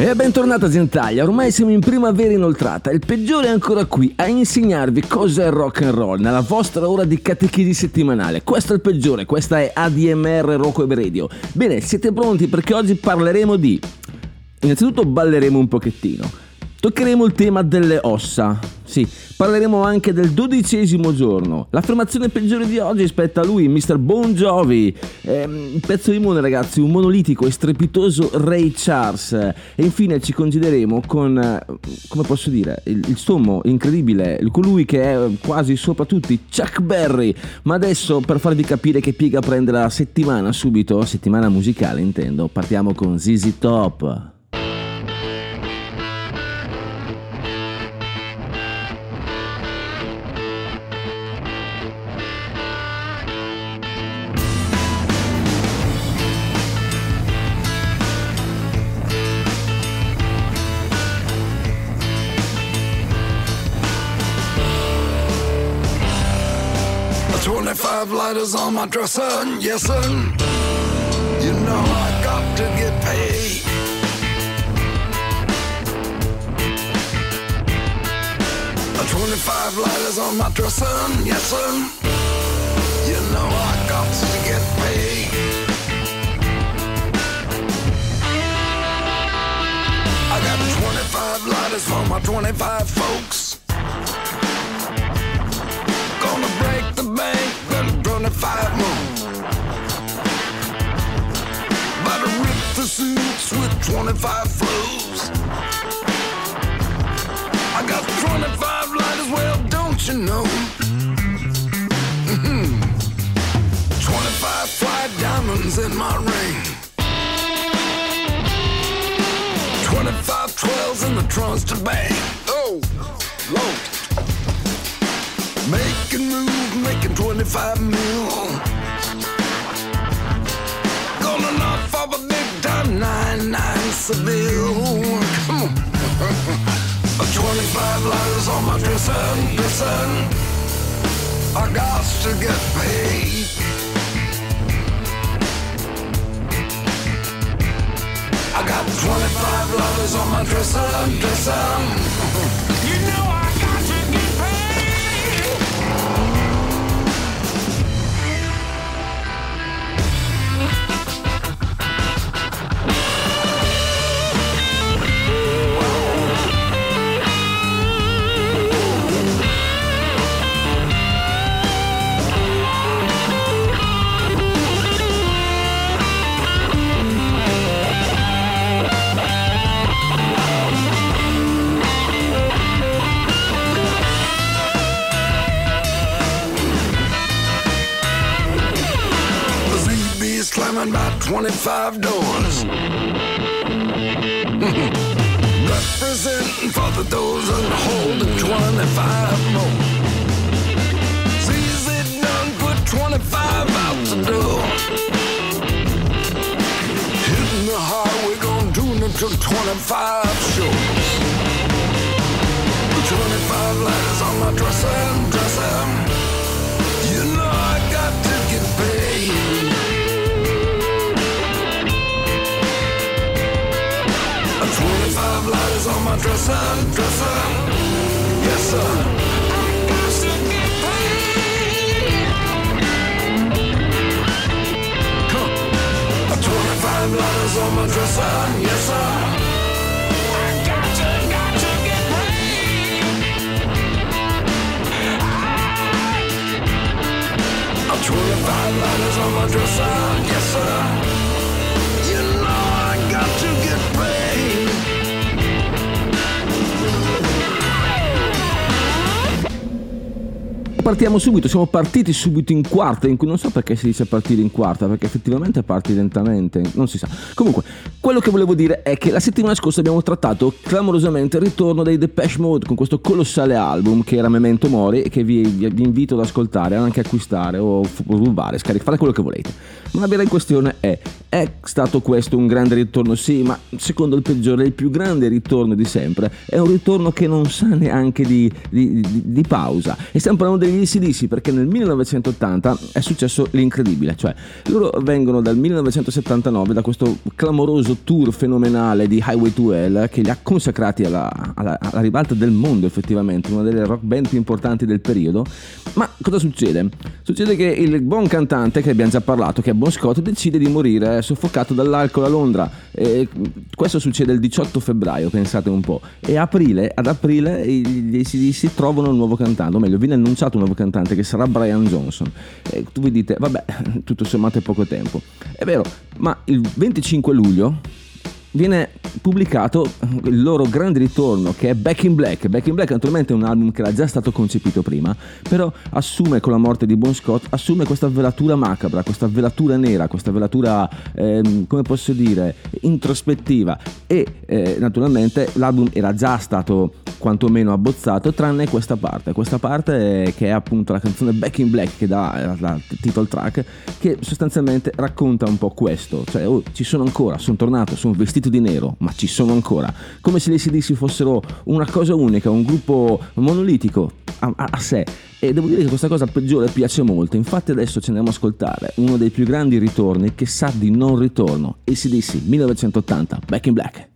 E bentornata Gentaglia, ormai siamo in primavera inoltrata, il peggiore è ancora qui a insegnarvi cosa è rock and roll nella vostra ora di catechisi settimanale. Questo è il peggiore, questa è ADMR Rocco e Radio. Bene, siete pronti perché oggi parleremo di... Innanzitutto balleremo un pochettino. Toccheremo il tema delle ossa. Sì, parleremo anche del dodicesimo giorno. L'affermazione peggiore di oggi spetta a lui, Mr. Bon Jovi. Ehm, un pezzo di mondo, ragazzi, un monolitico e strepitoso Ray Charles. E infine ci congideremo con, eh, come posso dire, il, il sommo incredibile, colui che è quasi sopra tutti, Chuck Berry. Ma adesso, per farvi capire che piega prende la settimana subito, settimana musicale intendo, partiamo con ZZ Top. Lighters on my dresser, yes sir. You know I got to get paid. Twenty-five lighters on my dresser, yes sir. You know I got to get paid. I got twenty-five lighters for my twenty-five folks. Then 25. About to rip the suits with 25 flows. I got 25 lighters, well, don't you know? Mhm. 25 fly diamonds in my ring. 25 12s in the trunks to bang. Oh, Lord. 25 mil. Gonna knock off a big time 9-9 Seville. Come on. 25 lighters on my dresser, dresser. I got to get paid. I got 25 lighters on my dresser, dresser. You know slamming about 25 doors. Representing for the and holding 25 more. ZZ done put 25 out the door. Hitting the highway, gonna tune it to 25 shows. 25 letters on my dresser, and dresser. My dresser, dresser. Yes, sir. I got to get paid. Come. A 25 lighters on my dresser, yes, sir. I got to, got to get paid. A 25 lighters on my dresser, yes sir. You know I got to get paid. Partiamo subito, siamo partiti subito in quarta, in cui non so perché si dice partire in quarta, perché effettivamente parti lentamente, non si sa. Comunque, quello che volevo dire è che la settimana scorsa abbiamo trattato clamorosamente il ritorno dei Depeche Mode con questo colossale album che era Memento Mori e che vi, vi- vi invito ad ascoltare, anche acquistare o rubare, scaricare, fare quello che volete. Ma la vera questione è, è stato questo un grande ritorno? Sì, ma secondo il peggiore, il più grande ritorno di sempre è un ritorno che non sa neanche di, di- di- di pausa. E stiamo parlando degli ACDC perché nel 1980 è successo l'incredibile, cioè loro vengono dal 1979 da questo clamoroso tour fenomenale di Highway to Hell che li ha consacrati alla, alla- alla ribalta del mondo effettivamente, una delle rock band più importanti del periodo. Ma cosa succede? Succede che il buon cantante che abbiamo già parlato, che è Bon Scott, decide di morire soffocato dall'alcol a Londra. E questo succede il 18 febbraio, pensate un po'. E aprile, ad aprile gli ACDC trovano un nuovo cantante, o meglio, viene annunciato un nuovo cantante che sarà Brian Johnson. E vi dite, vabbè, tutto sommato è poco tempo. È vero, ma il 25 luglio viene pubblicato il loro grande ritorno che è Back in Black. Back in Black naturalmente è un album che era già stato concepito prima, però assume con la morte di Bon Scott, assume questa velatura macabra, questa velatura nera, questa velatura, ehm, come posso dire, introspettiva. E eh, naturalmente l'album era già stato quantomeno abbozzato tranne questa parte, questa parte che è appunto la canzone Back in Black che dà la, la title track che sostanzialmente racconta un po' questo, cioè oh, ci sono ancora, sono tornato, sono vestito di nero, ma ci sono ancora, come se gli ACDC fossero una cosa unica, un gruppo monolitico a, a- a sé. E devo dire che questa cosa peggiore piace molto, infatti adesso ci andiamo a ascoltare uno dei più grandi ritorni che sa di non ritorno, ACDC 1980, Back in Black.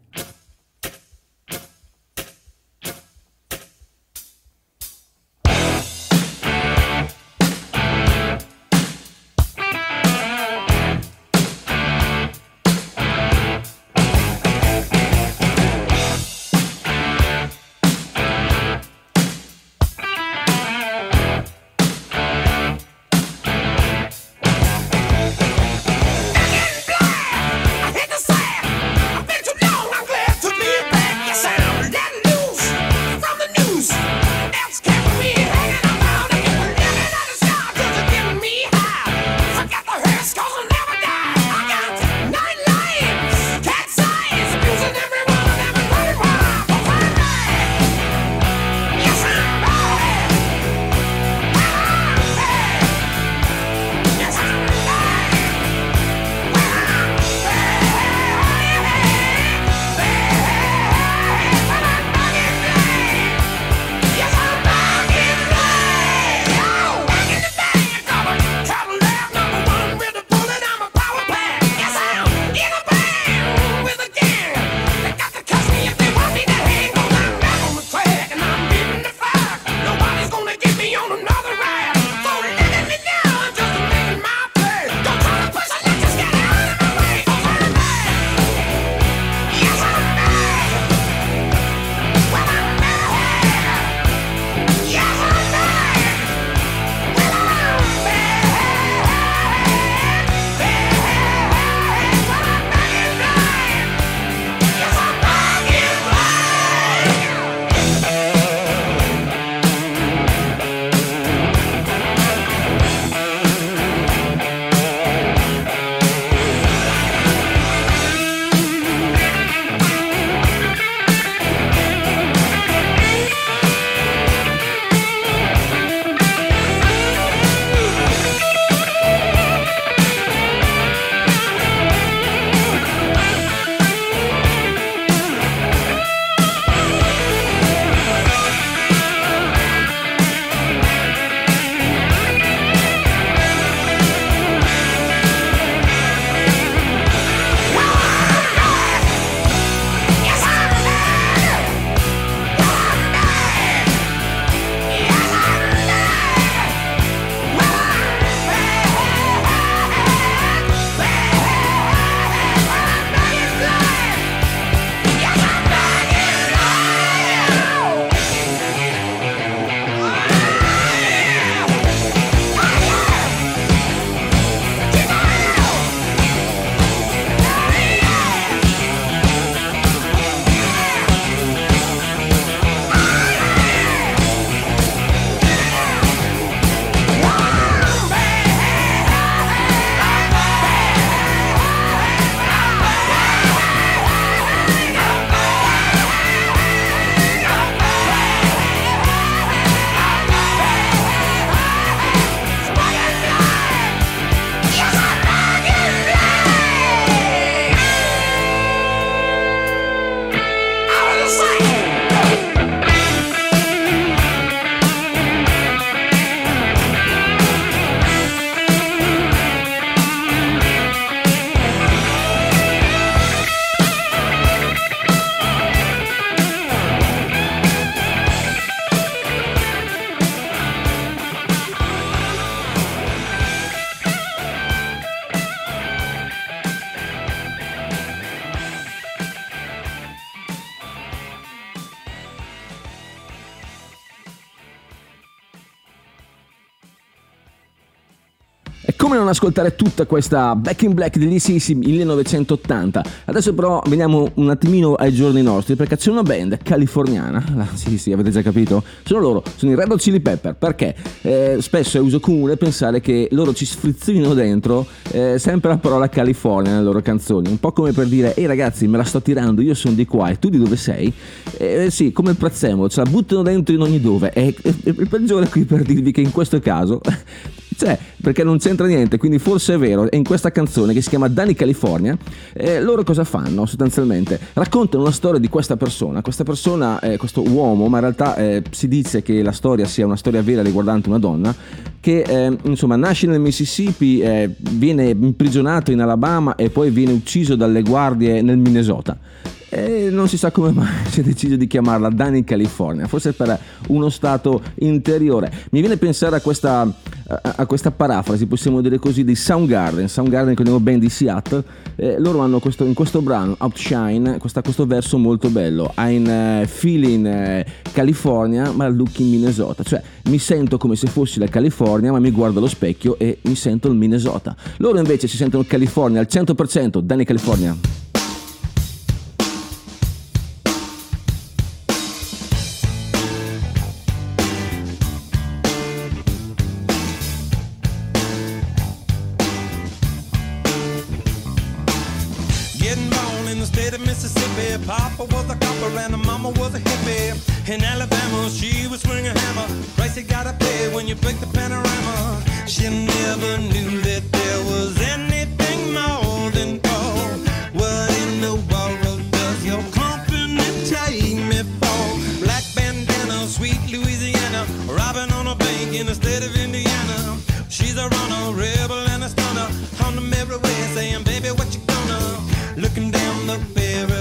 Ascoltare tutta questa Back in Black degli ACC 1980? Adesso però veniamo un attimino ai giorni nostri perché c'è una band californiana, ah, sì sì avete già capito? Sono loro, sono i Red Hot Chili Pepper perché eh, spesso è uso comune pensare che loro ci sfrizzino dentro eh, sempre la parola California nelle loro canzoni, un po' come per dire ehi ragazzi me la sto tirando, io sono di qua e tu di dove sei? Eh, sì, come il prezzemolo, ce la buttano dentro in ogni dove e il peggiore qui per dirvi che in questo caso c'è, perché non c'entra niente, quindi forse è vero. E in questa canzone che si chiama Danny California, eh, loro cosa fanno sostanzialmente? Raccontano una storia di questa persona. Questa persona, eh, questo uomo, ma in realtà eh, si dice che la storia sia una storia vera riguardante una donna, che eh, insomma nasce nel Mississippi, eh, viene imprigionato in Alabama e poi viene ucciso dalle guardie nel Minnesota. E non si sa come mai si è deciso di chiamarla Danny California, forse per uno stato interiore. Mi viene a pensare a questa, a, a questa parafrasi, possiamo dire così, di Soundgarden. Soundgarden, che è una band di Seattle, eh, loro hanno questo, in questo brano, Outshine, questa, questo verso molto bello. I'm uh, feeling uh, California, ma looking Minnesota. Cioè, mi sento come se fossi la California, ma mi guardo allo specchio e mi sento il Minnesota. Loro invece si sentono California al 100%, Danny California. Price you gotta pay when you break the panorama. She never knew that there was anything more than gold. What in the world does your company take me for? Black bandana, sweet Louisiana. Robbing on a bank in the state of Indiana. She's a runner, rebel and a stunner. On the merry way, saying, baby, what you gonna? Looking down the barrel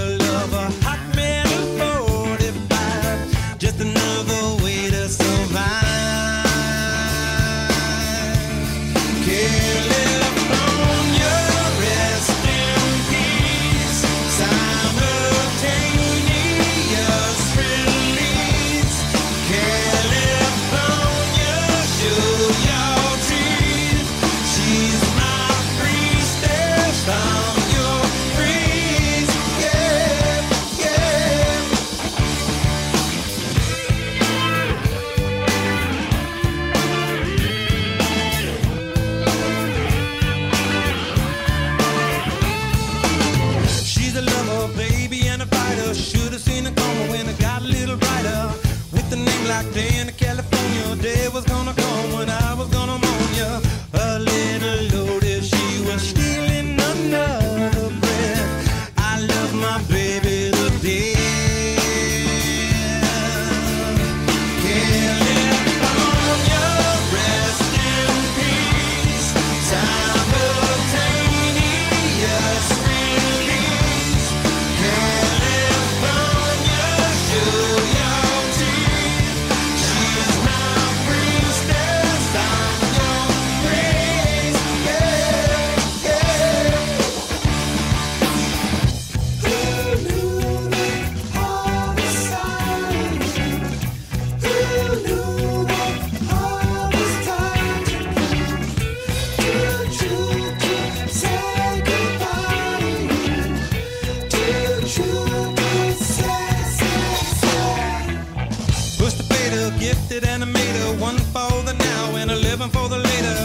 gifted animator, one for the now and eleven for the later.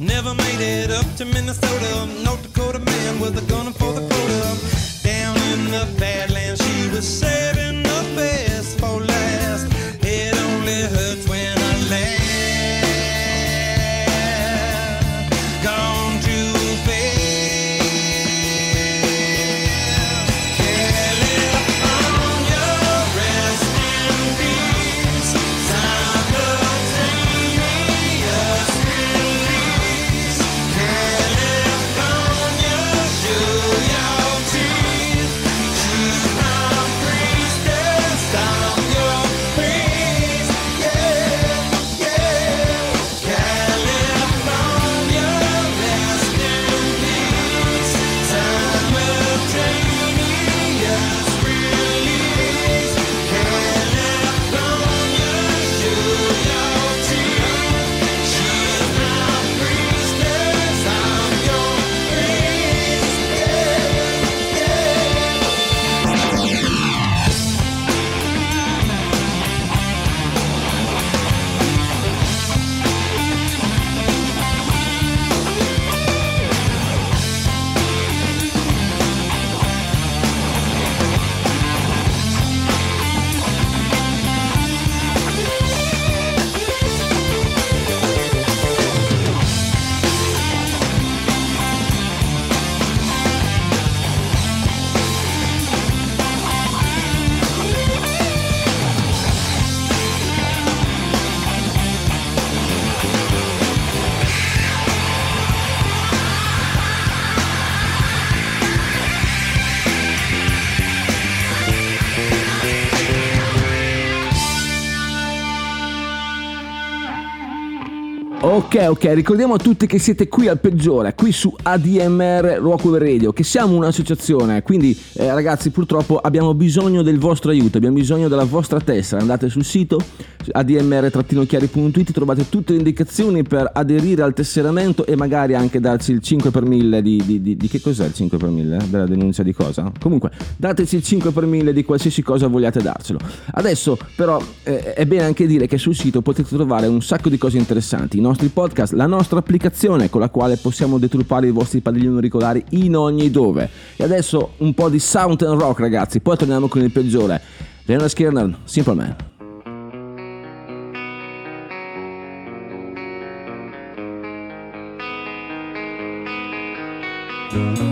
Never made it up to Minnesota. North Dakota man with a gun for the quota. Down in the Badlands, she was saving Ok, ok, ricordiamo a tutti che siete qui al peggiore, qui su ADMR Rockwell Radio, che siamo un'associazione, quindi eh, ragazzi purtroppo abbiamo bisogno del vostro aiuto, abbiamo bisogno della vostra tessera, andate sul sito admr-chiari.it, trovate tutte le indicazioni per aderire al tesseramento e magari anche darci il 5 per 1000 di, di, di, di che cos'è il 5 per 1000? Della denuncia di cosa? Comunque, dateci il 5 per 1000 di qualsiasi cosa vogliate darcelo. Adesso però eh, è bene anche dire che sul sito potete trovare un sacco di cose interessanti, i nostri podcast, la nostra applicazione con la quale possiamo deturpare i vostri padiglioni auricolari in ogni dove. E adesso un po' di sound and rock ragazzi, poi torniamo con il peggiore. Leonard Skinner, Simple Man. Mama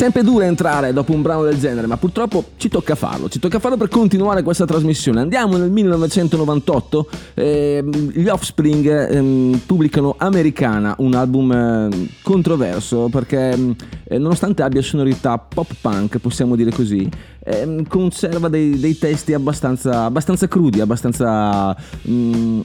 sempre dura entrare dopo un brano del genere, ma purtroppo ci tocca farlo. Ci tocca farlo per continuare questa trasmissione. Andiamo nel 1998. eh, gli Offspring ehm, pubblicano Americana, un album eh, controverso perché mm, eh, nonostante abbia sonorità pop punk, possiamo dire così, ehm, conserva dei, dei testi abbastanza, abbastanza crudi, abbastanza... mm,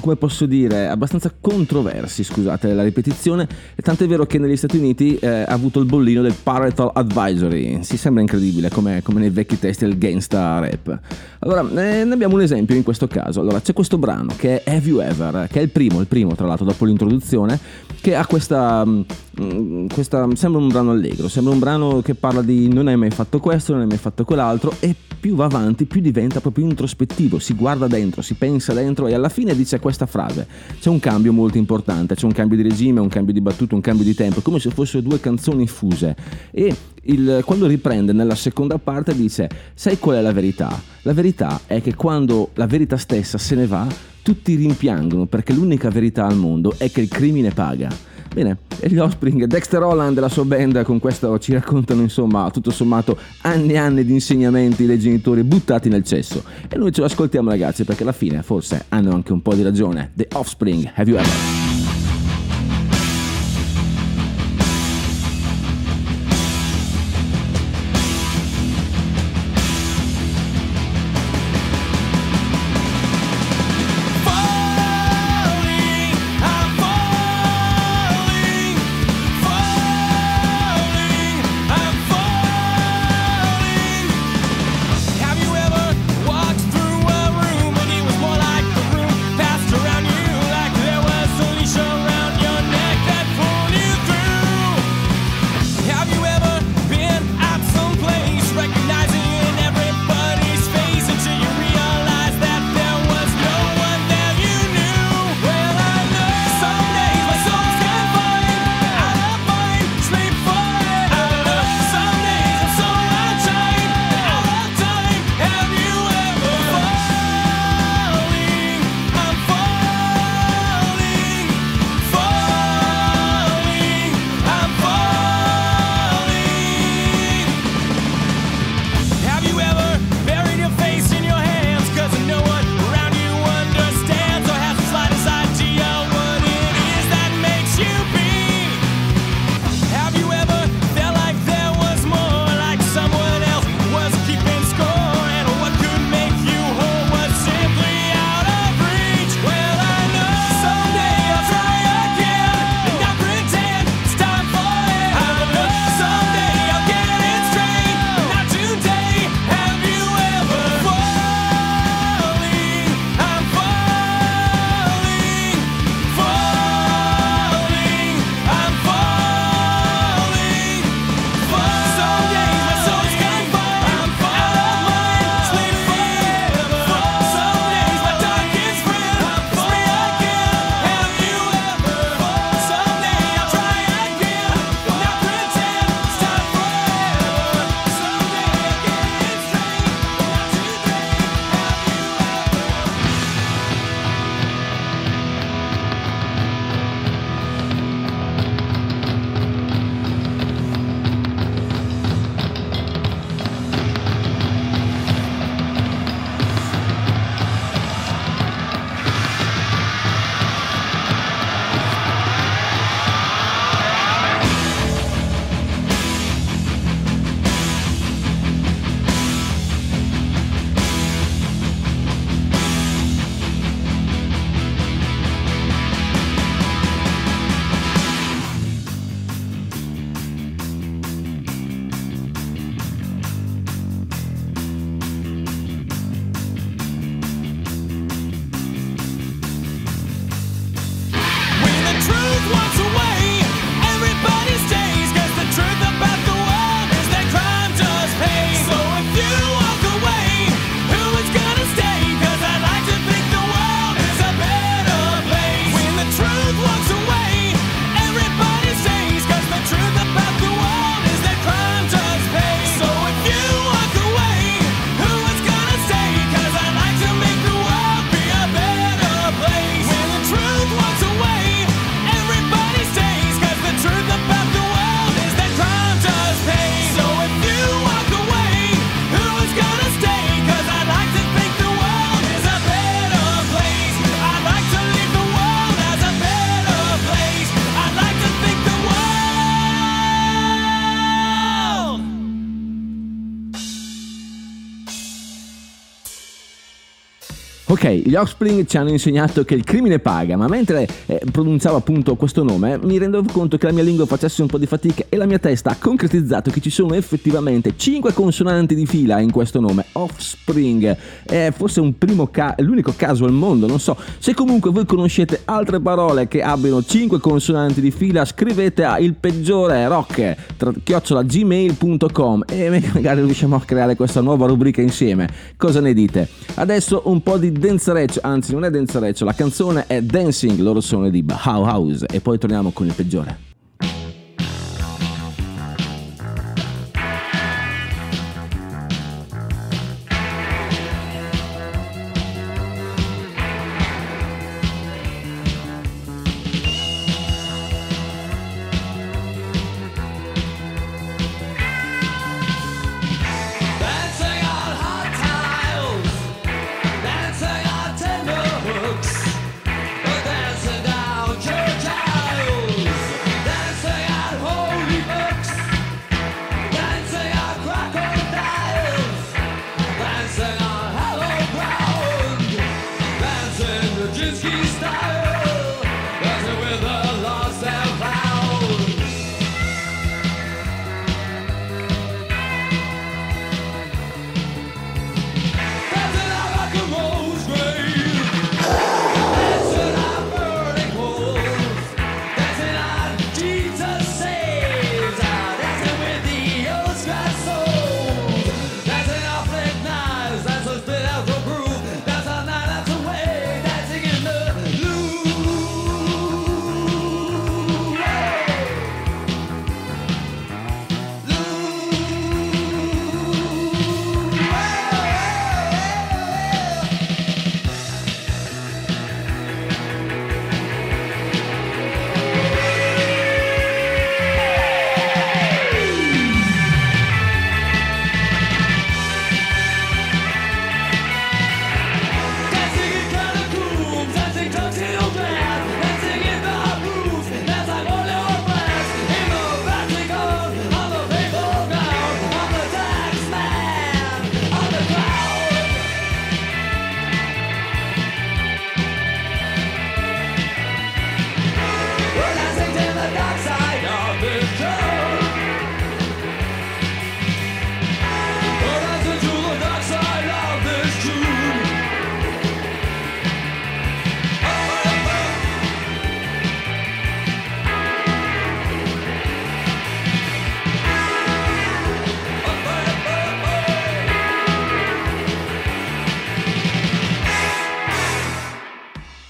come posso dire, abbastanza controversi, scusate la ripetizione, e tant'è vero che negli Stati Uniti eh, ha avuto il bollino del Parental Advisory, si sembra incredibile come, come nei vecchi testi del gangsta rap. Allora, eh, ne abbiamo un esempio in questo caso, allora c'è questo brano che è Have You Ever, che è il primo, il primo tra l'altro dopo l'introduzione, che ha questa, mm, questa, sembra un brano allegro, sembra un brano che parla di non hai mai fatto questo, non hai mai fatto quell'altro, e più va avanti più diventa proprio introspettivo, si guarda dentro, si pensa dentro e alla fine dice questa frase. C'è un cambio molto importante, c'è un cambio di regime, un cambio di battuta, un cambio di tempo, come se fossero due canzoni fuse. E il- quando riprende nella seconda parte dice, sai qual è la verità? La verità è che quando la verità stessa se ne va, tutti rimpiangono perché l'unica verità al mondo è che il crimine paga. Bene, e gli Offspring, Dexter Holland e la sua band con questo ci raccontano insomma tutto sommato anni e anni di insegnamenti dei genitori buttati nel cesso. E noi ce lo ascoltiamo ragazzi perché alla fine forse hanno anche un po' di ragione. The Offspring, have you ever? Ok, gli Offspring ci hanno insegnato che il crimine paga, ma mentre eh, pronunciavo appunto questo nome mi rendevo conto che la mia lingua facesse un po' di fatica e la mia testa ha concretizzato che ci sono effettivamente 5 consonanti di fila in questo nome, Offspring. È forse un primo ca- l'unico caso al mondo, non so. Se comunque voi conoscete altre parole che abbiano 5 consonanti di fila, scrivete a il peggiore rock tra- chiocciola gmail.com e magari riusciamo a creare questa nuova rubrica insieme. Cosa ne dite? Adesso un po' di danzareccio, anzi non è danzareccio, la canzone è Dancing, loro sono di Bauhaus e poi torniamo con il peggiore.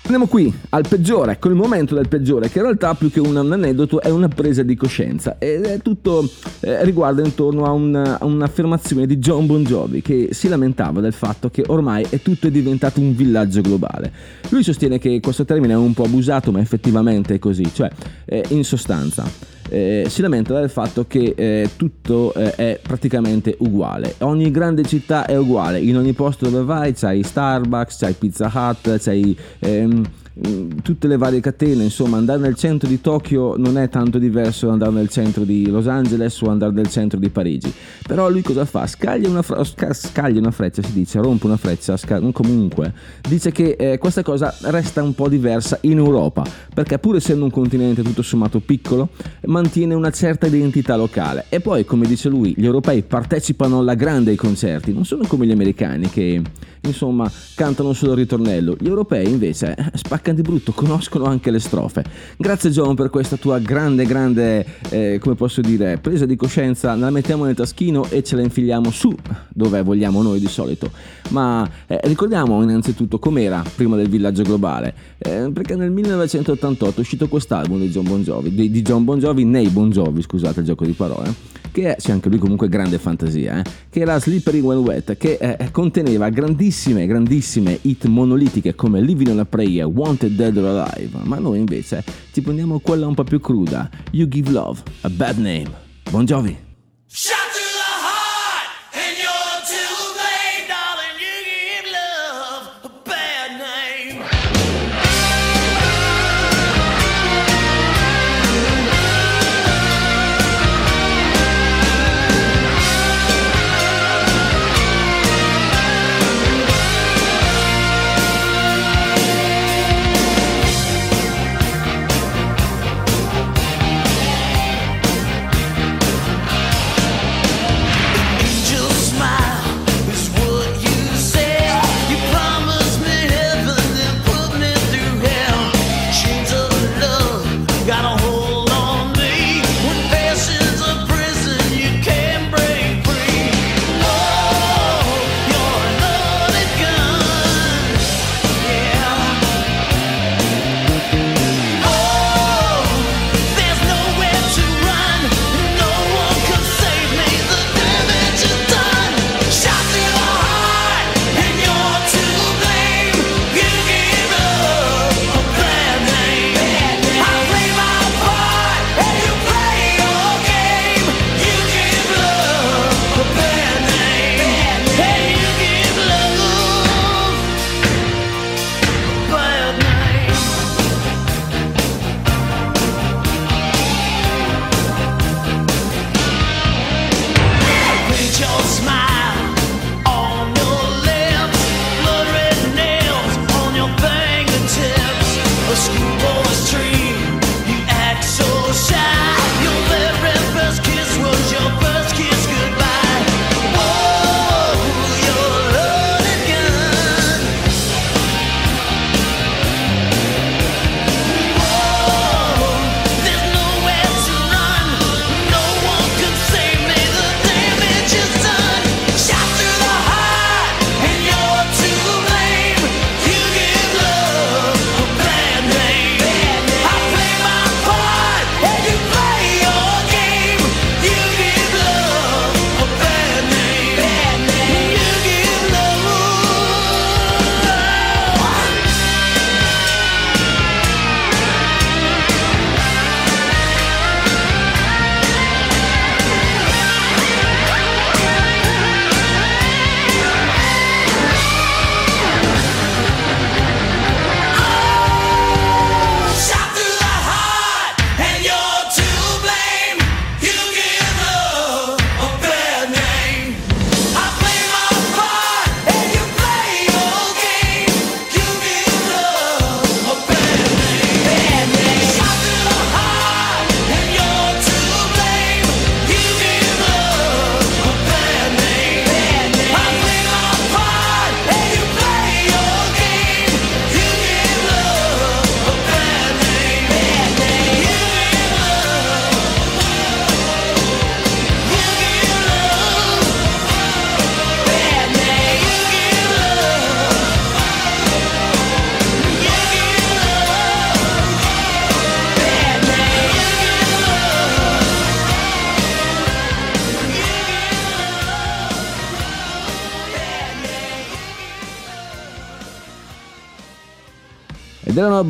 Andiamo qui al peggiore, con il momento del peggiore, che in realtà più che un, aneddoto è una presa di coscienza ed è tutto eh, riguarda intorno a, un- a un'affermazione di John Bon Jovi che si lamentava del fatto che ormai è tutto è diventato un villaggio globale. Lui sostiene che questo termine è un po' abusato, ma effettivamente è così, cioè eh, in sostanza. Eh, si lamenta del fatto che eh, tutto eh, è praticamente uguale. Ogni grande città è uguale, in ogni posto dove vai c'hai Starbucks, c'hai Pizza Hut, c'hai ehm, tutte le varie catene, insomma andare nel centro di Tokyo non è tanto diverso da andare nel centro di Los Angeles o andare nel centro di Parigi. Però lui cosa fa? Scaglia una, fra- sca- scaglia una freccia, si dice, rompe una freccia, sca- comunque dice che eh, questa cosa resta un po' diversa in Europa, perché pur essendo un continente tutto sommato piccolo, mantiene una certa identità locale. E poi, come dice lui, gli europei partecipano alla grande ai concerti, non sono come gli americani che insomma cantano solo il ritornello. Gli europei invece eh, spaccano di brutto, conoscono anche le strofe. Grazie John per questa tua grande, grande, eh, come posso dire, presa di coscienza. La mettiamo nel taschino e ce la infiliamo su dove vogliamo noi di solito. Ma eh, ricordiamo innanzitutto com'era prima del villaggio globale, eh, perché nel 1988 è uscito quest'album di John Bon Jovi, di, di John Bon Jovi nei Bon Jovi, scusate il gioco di parole, che è, sì, anche lui comunque grande fantasia, eh, che era Slippery When Wet, che eh, conteneva grandissime, grandissime hit monolitiche come Living on a Prayer, Wanted Dead or Alive, ma noi invece ci prendiamo quella un po' più cruda, You Give Love, a Bad Name. Jovi.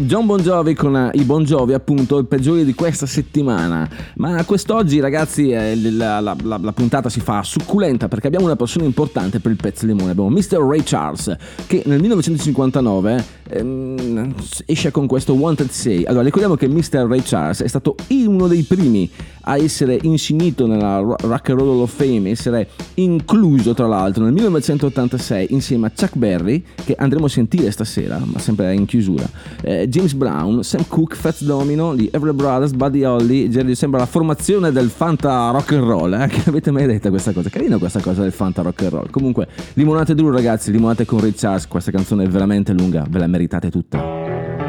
John Bon Jovi con eh, i Bon Jovi, appunto, i peggiori di questa settimana. Ma quest'oggi, ragazzi, eh, la, la- la- la puntata si fa succulenta perché abbiamo una persona importante per il pezzo limone. Abbiamo Mr. Ray Charles, che nel 1959 ehm, esce con questo Wanted Say. Allora, ricordiamo che Mr. Ray Charles è stato uno dei primi a essere insignito nella Ro- Rock and Roll of Fame, essere incluso tra l'altro nel 1986 insieme a Chuck Berry, che andremo a sentire stasera, ma sempre in chiusura, eh, James Brown, Sam Cooke, Fats Domino, gli Everly Brothers, Buddy Holly, Jerry sembra la formazione del Fanta Rock and Roll, eh? che avete mai detto questa cosa? Carina questa cosa del Fanta Rock and Roll. Comunque, limonate duro ragazzi, limonate con Ray Charles, questa canzone è veramente lunga, ve la meritate tutta.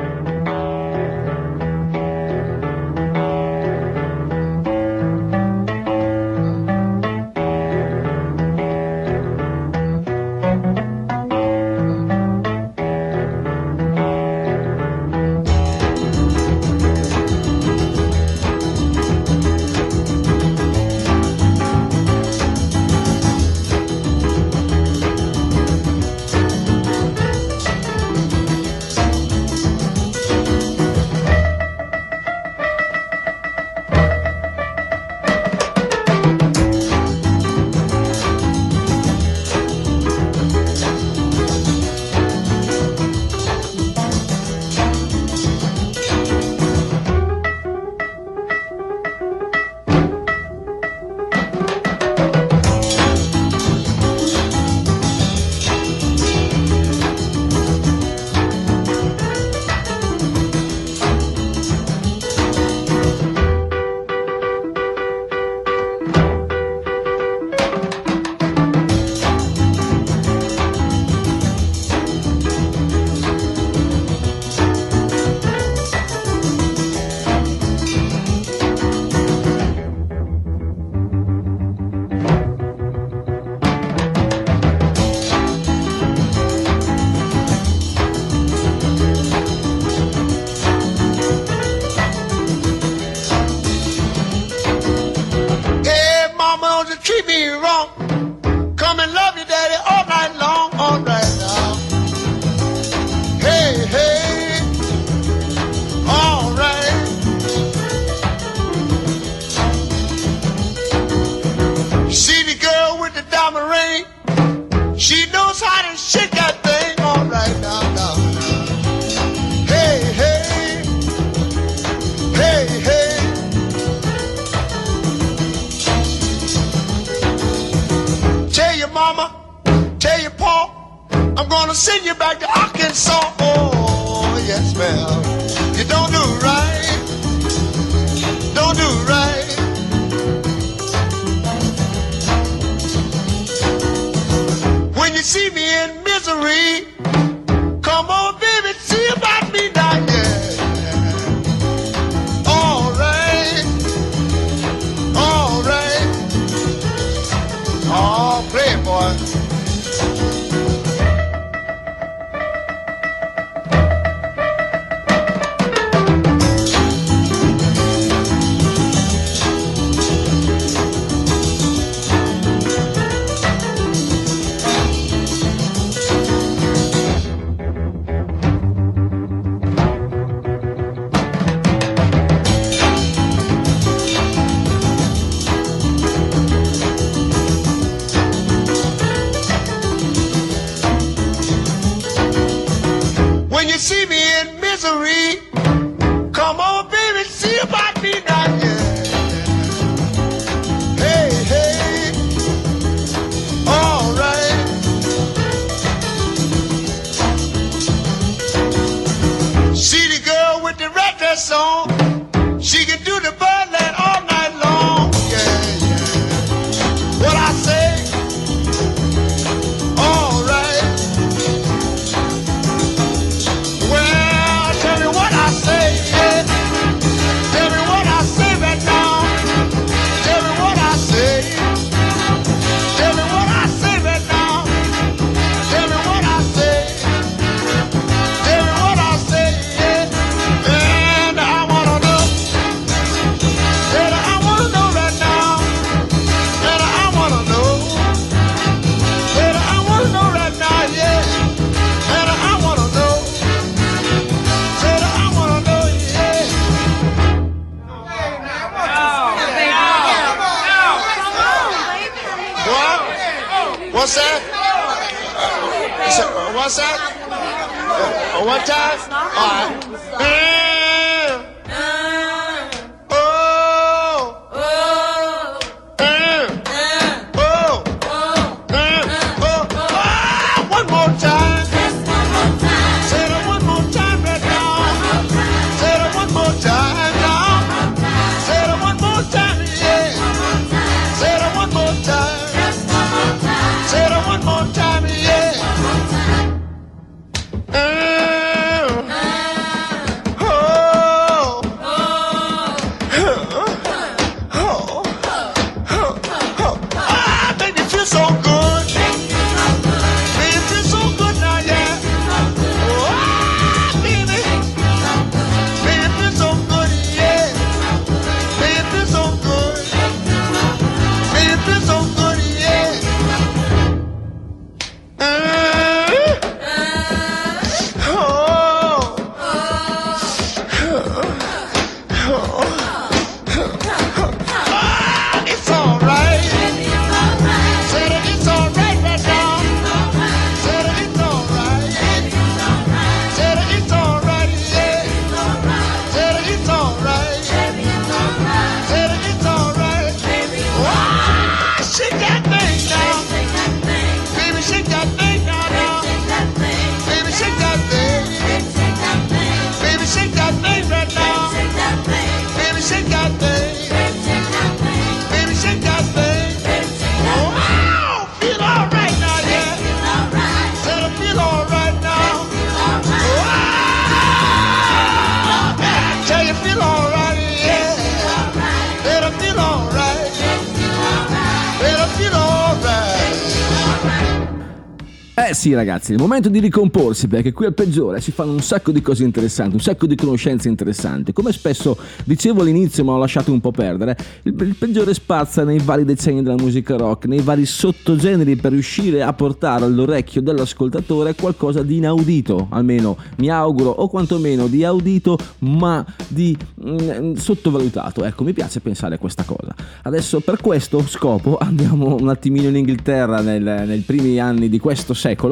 Sì ragazzi, è il momento di ricomporsi perché qui al peggiore si fanno un sacco di cose interessanti, un sacco di conoscenze interessanti. Come spesso dicevo all'inizio ma ho lasciato un po' perdere, il, il peggiore spazza nei vari decenni della musica rock, nei vari sottogeneri per riuscire a portare all'orecchio dell'ascoltatore qualcosa di inaudito, almeno mi auguro, o quantomeno di audito ma di mm, sottovalutato. Ecco, mi piace pensare a questa cosa. Adesso per questo scopo andiamo un attimino in Inghilterra nei primi anni di questo secolo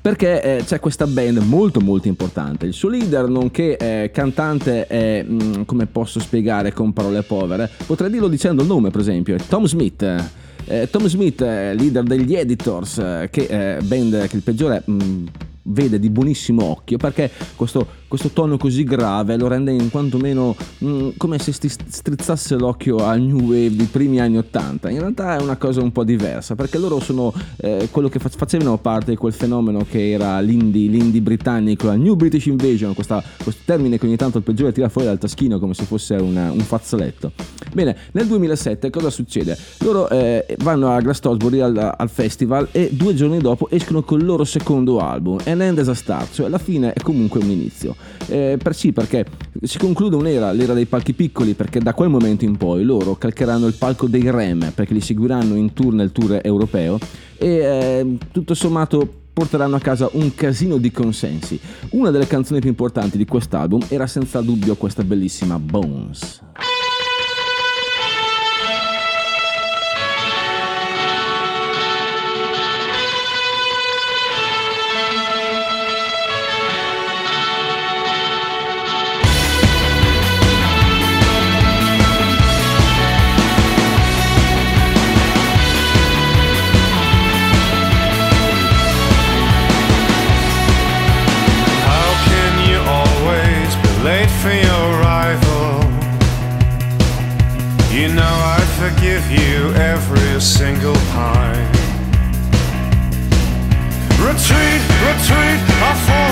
perché eh, c'è questa band molto molto importante. Il suo leader, nonché eh, cantante, è, mm, come posso spiegare con parole povere, potrei dirlo dicendo il nome per esempio, è Tom Smith. Eh, Tom Smith, leader degli Editors, eh, che eh, band che il peggiore mm, vede di buonissimo occhio perché questo, questo tono così grave lo rende in quantomeno mm, come se sti- strizzasse l'occhio al new wave dei primi anni 80 in realtà è una cosa un po' diversa perché loro sono eh, quello che fa- facevano parte di quel fenomeno che era l'indie, l'indie britannico la new british invasion questa- questo termine che ogni tanto il peggiore tira fuori dal taschino come se fosse una- un fazzoletto. Bene nel 2007 cosa succede? Loro eh, vanno a Glastonbury al, al festival e due giorni dopo escono col loro secondo album An End as a Start cioè alla fine è comunque un inizio eh, per sì perché si conclude un'era l'era dei palchi piccoli perché da quel momento in poi loro calcheranno il palco dei Rem perché li seguiranno in tour nel tour europeo e eh, tutto sommato porteranno a casa un casino di consensi. Una delle canzoni più importanti di quest'album era senza dubbio questa bellissima Bones. You every single time. Retreat, retreat, I've fallen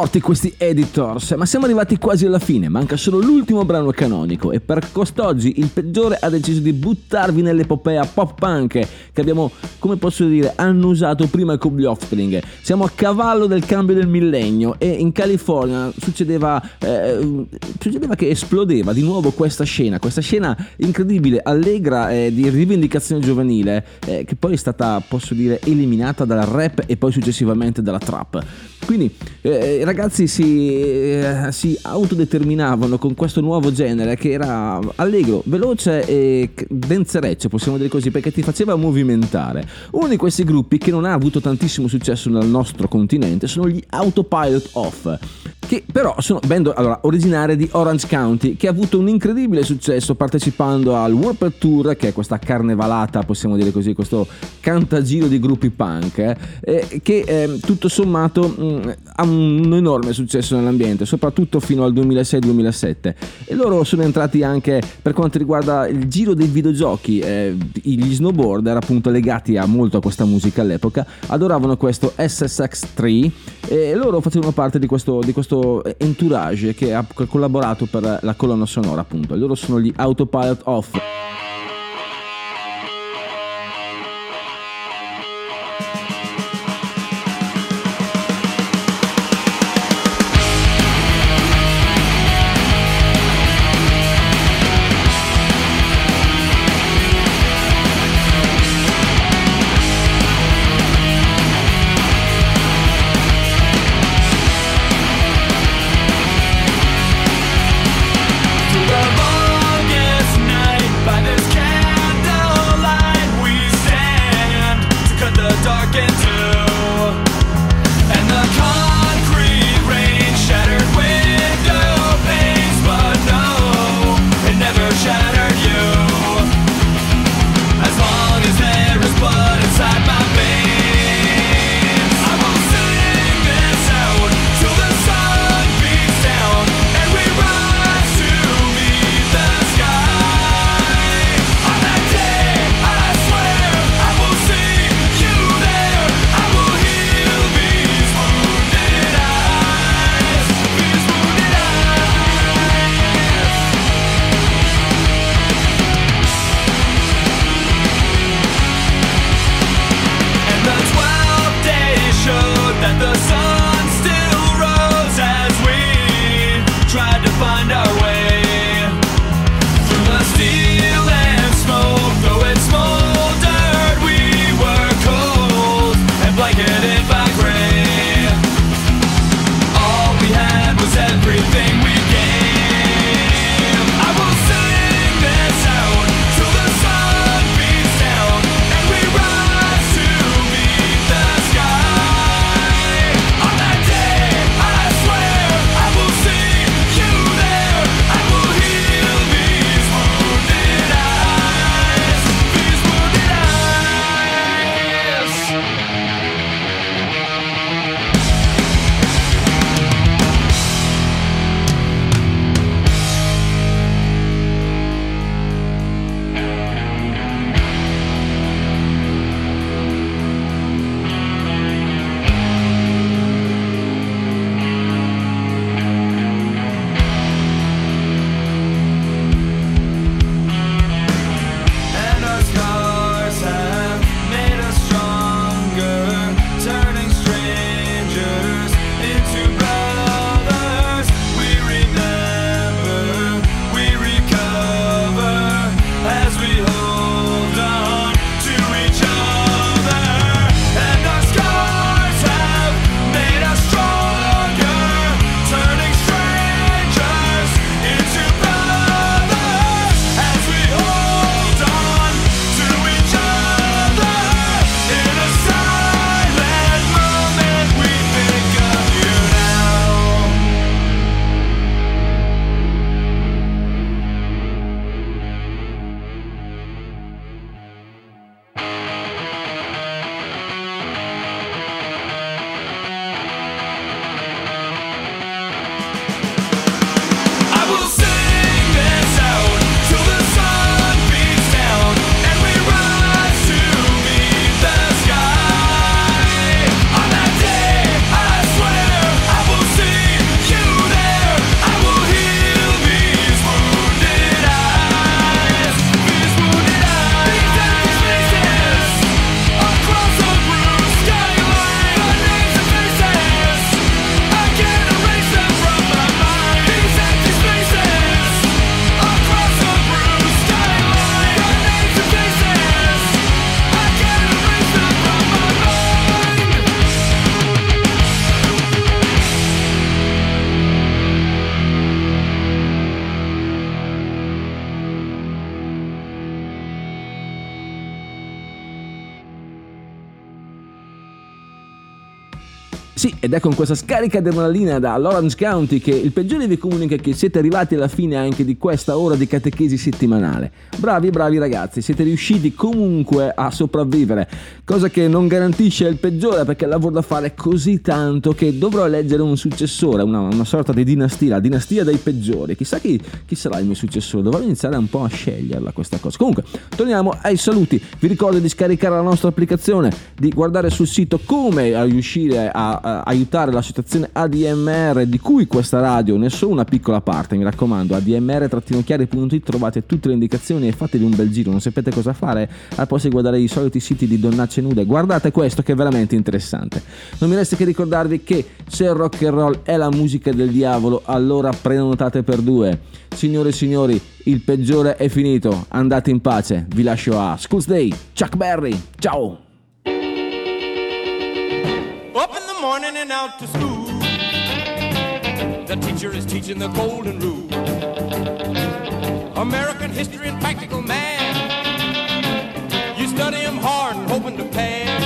forti questi editors, ma siamo arrivati quasi alla fine, manca solo l'ultimo brano canonico e per quest'oggi il peggiore ha deciso di buttarvi nell'epopea pop punk che abbiamo, come posso dire, annusato prima con gli Offspring. Siamo a cavallo del cambio del millennio e in California succedeva, eh, succedeva che esplodeva di nuovo questa scena, questa scena incredibile, allegra eh, di rivendicazione giovanile eh, che poi è stata, posso dire, eliminata dal rap e poi successivamente dalla trap. Quindi eh, ragazzi si, eh, si autodeterminavano con questo nuovo genere che era allegro, veloce e denzereccio, possiamo dire così, perché ti faceva movimentare. Uno di questi gruppi che non ha avuto tantissimo successo nel nostro continente sono gli Autopilot Off, che però sono band allora, originari di Orange County, che ha avuto un incredibile successo partecipando al Warped Tour, che è questa carnevalata, possiamo dire così, questo cantagiro di gruppi punk, eh, che eh, tutto sommato mh, ha un enorme successo nell'ambiente, soprattutto fino al 2006-2007. E loro sono entrati anche per quanto riguarda il giro dei videogiochi, eh, gli snowboarder appunto legati a molto a questa musica all'epoca, adoravano questo SSX3 e loro facevano parte di questo, di questo entourage che ha collaborato per la colonna sonora appunto. Loro sono gli Autopilot Off. Sì, ed è con questa scarica adrenalina dall'Orange County che il peggiore vi comunica che siete arrivati alla fine anche di questa ora di catechesi settimanale. Bravi, bravi ragazzi, siete riusciti comunque a sopravvivere, cosa che non garantisce il peggiore perché il lavoro da fare è così tanto che dovrò eleggere un successore, una, una sorta di dinastia, la dinastia dei peggiori. Chissà chi, chi sarà il mio successore, dovrò iniziare un po' a sceglierla questa cosa. Comunque, torniamo ai saluti. Vi ricordo di scaricare la nostra applicazione, di guardare sul sito come riuscire a aiutare l'associazione ADMR di cui questa radio ne è solo una piccola parte, mi raccomando, admr-chiari.it trovate tutte le indicazioni e fatevi un bel giro, non sapete cosa fare, al posto di guardare i soliti siti di donnacce nude, guardate questo che è veramente interessante. Non mi resta che ricordarvi che se il rock and roll è la musica del diavolo, allora prenotate per due. Signore e signori, il peggiore è finito, andate in pace, vi lascio a Schools Day, Chuck Berry, ciao! The morning and out to school. The teacher is teaching the golden rule. American history and practical math. You study study 'em hard and hoping to pass.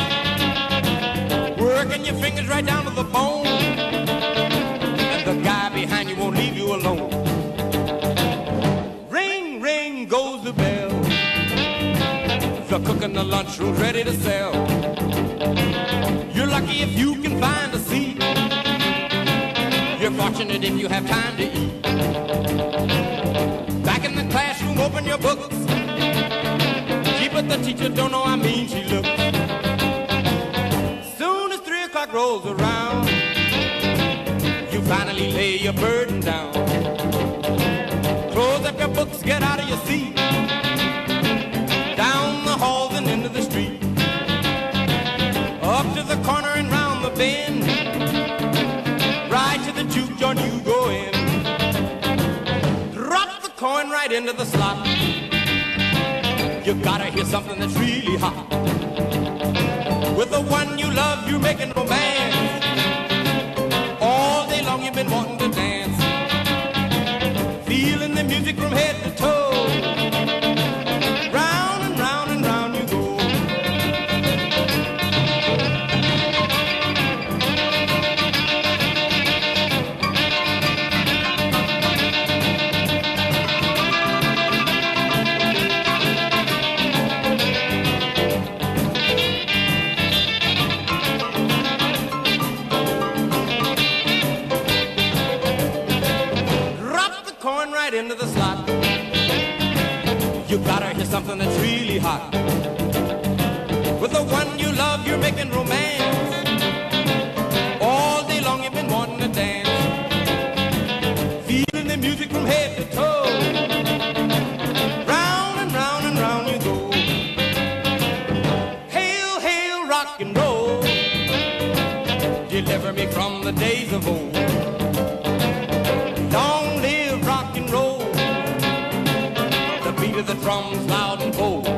Working your fingers right down to the bone. And the guy behind you won't leave you alone. Ring, ring goes the bell. The cook in the lunchroom's ready to sell. You're lucky if you find a seat. You're fortunate if you have time to eat. Back in the classroom, open your books. Gee, but the teacher don't know how mean she looks. Soon as three o'clock rolls around, you finally lay your burden down. Close up your books, get out of your seat. The slot. You gotta hear something that's really hot. With the one you love, you're making romance. All day long you've been wanting to dance. Feeling the music from head With the one you love, you're making romance. All day long you've been wanting to dance. Feeling the music from head to toe. Round and round and round you go. Hail, hail, rock and roll. Deliver me from the days of old. Long live rock and roll. The beat of the drums loud and bold.